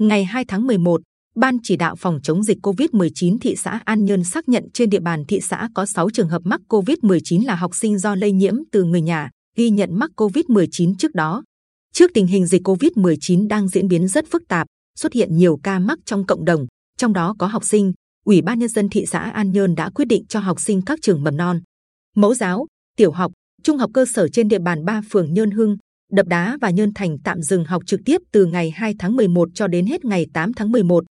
Ngày 2 tháng 11, Ban chỉ đạo phòng chống dịch COVID-19 thị xã An Nhơn xác nhận trên địa bàn thị xã có 6 trường hợp mắc COVID-19 là học sinh do lây nhiễm từ người nhà, ghi nhận mắc COVID-19 trước đó. Trước tình hình dịch COVID-19 đang diễn biến rất phức tạp, xuất hiện nhiều ca mắc trong cộng đồng, trong đó có học sinh, Ủy ban nhân dân thị xã An Nhơn đã quyết định cho học sinh các trường mầm non, mẫu giáo, tiểu học, trung học cơ sở trên địa bàn ba phường Nhơn Hưng, Đập Đá và Nhơn Thành tạm dừng học trực tiếp từ ngày 2 tháng 11 cho đến hết ngày 8 tháng 11.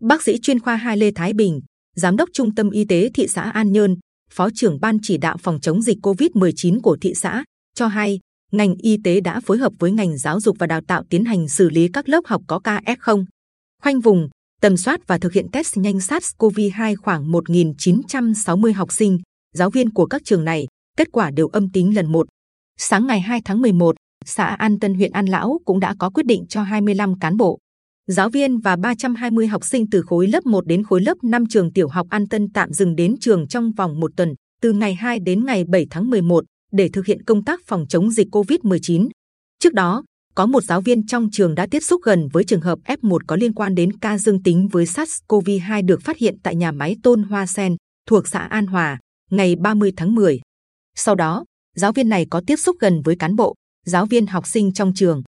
Bác sĩ chuyên khoa 2 Lê Thái Bình, giám đốc trung tâm y tế thị xã An Nhơn, phó trưởng ban chỉ đạo phòng chống dịch COVID-19 của thị xã cho hay ngành y tế đã phối hợp với ngành giáo dục và đào tạo tiến hành xử lý các lớp học có ca F0, khoanh vùng, tầm soát và thực hiện test nhanh SARS-CoV-2 khoảng 1.960 học sinh, giáo viên của các trường này, kết quả đều âm tính lần một. Sáng ngày 2 tháng 11, xã An Tân huyện An Lão cũng đã có quyết định cho 25 cán bộ, giáo viên và 320 học sinh từ khối lớp 1 đến khối lớp 5 trường tiểu học An Tân tạm dừng đến trường trong vòng một tuần, từ ngày 2 đến ngày 7 tháng 11 để thực hiện công tác phòng chống dịch COVID-19. Trước đó, có một giáo viên trong trường đã tiếp xúc gần với trường hợp F1 có liên quan đến ca dương tính với SARS-CoV-2 được phát hiện tại nhà máy Tôn Hoa Sen thuộc xã An Hòa ngày 30 tháng 10. Sau đó, giáo viên này có tiếp xúc gần với cán bộ, giáo viên học sinh trong trường.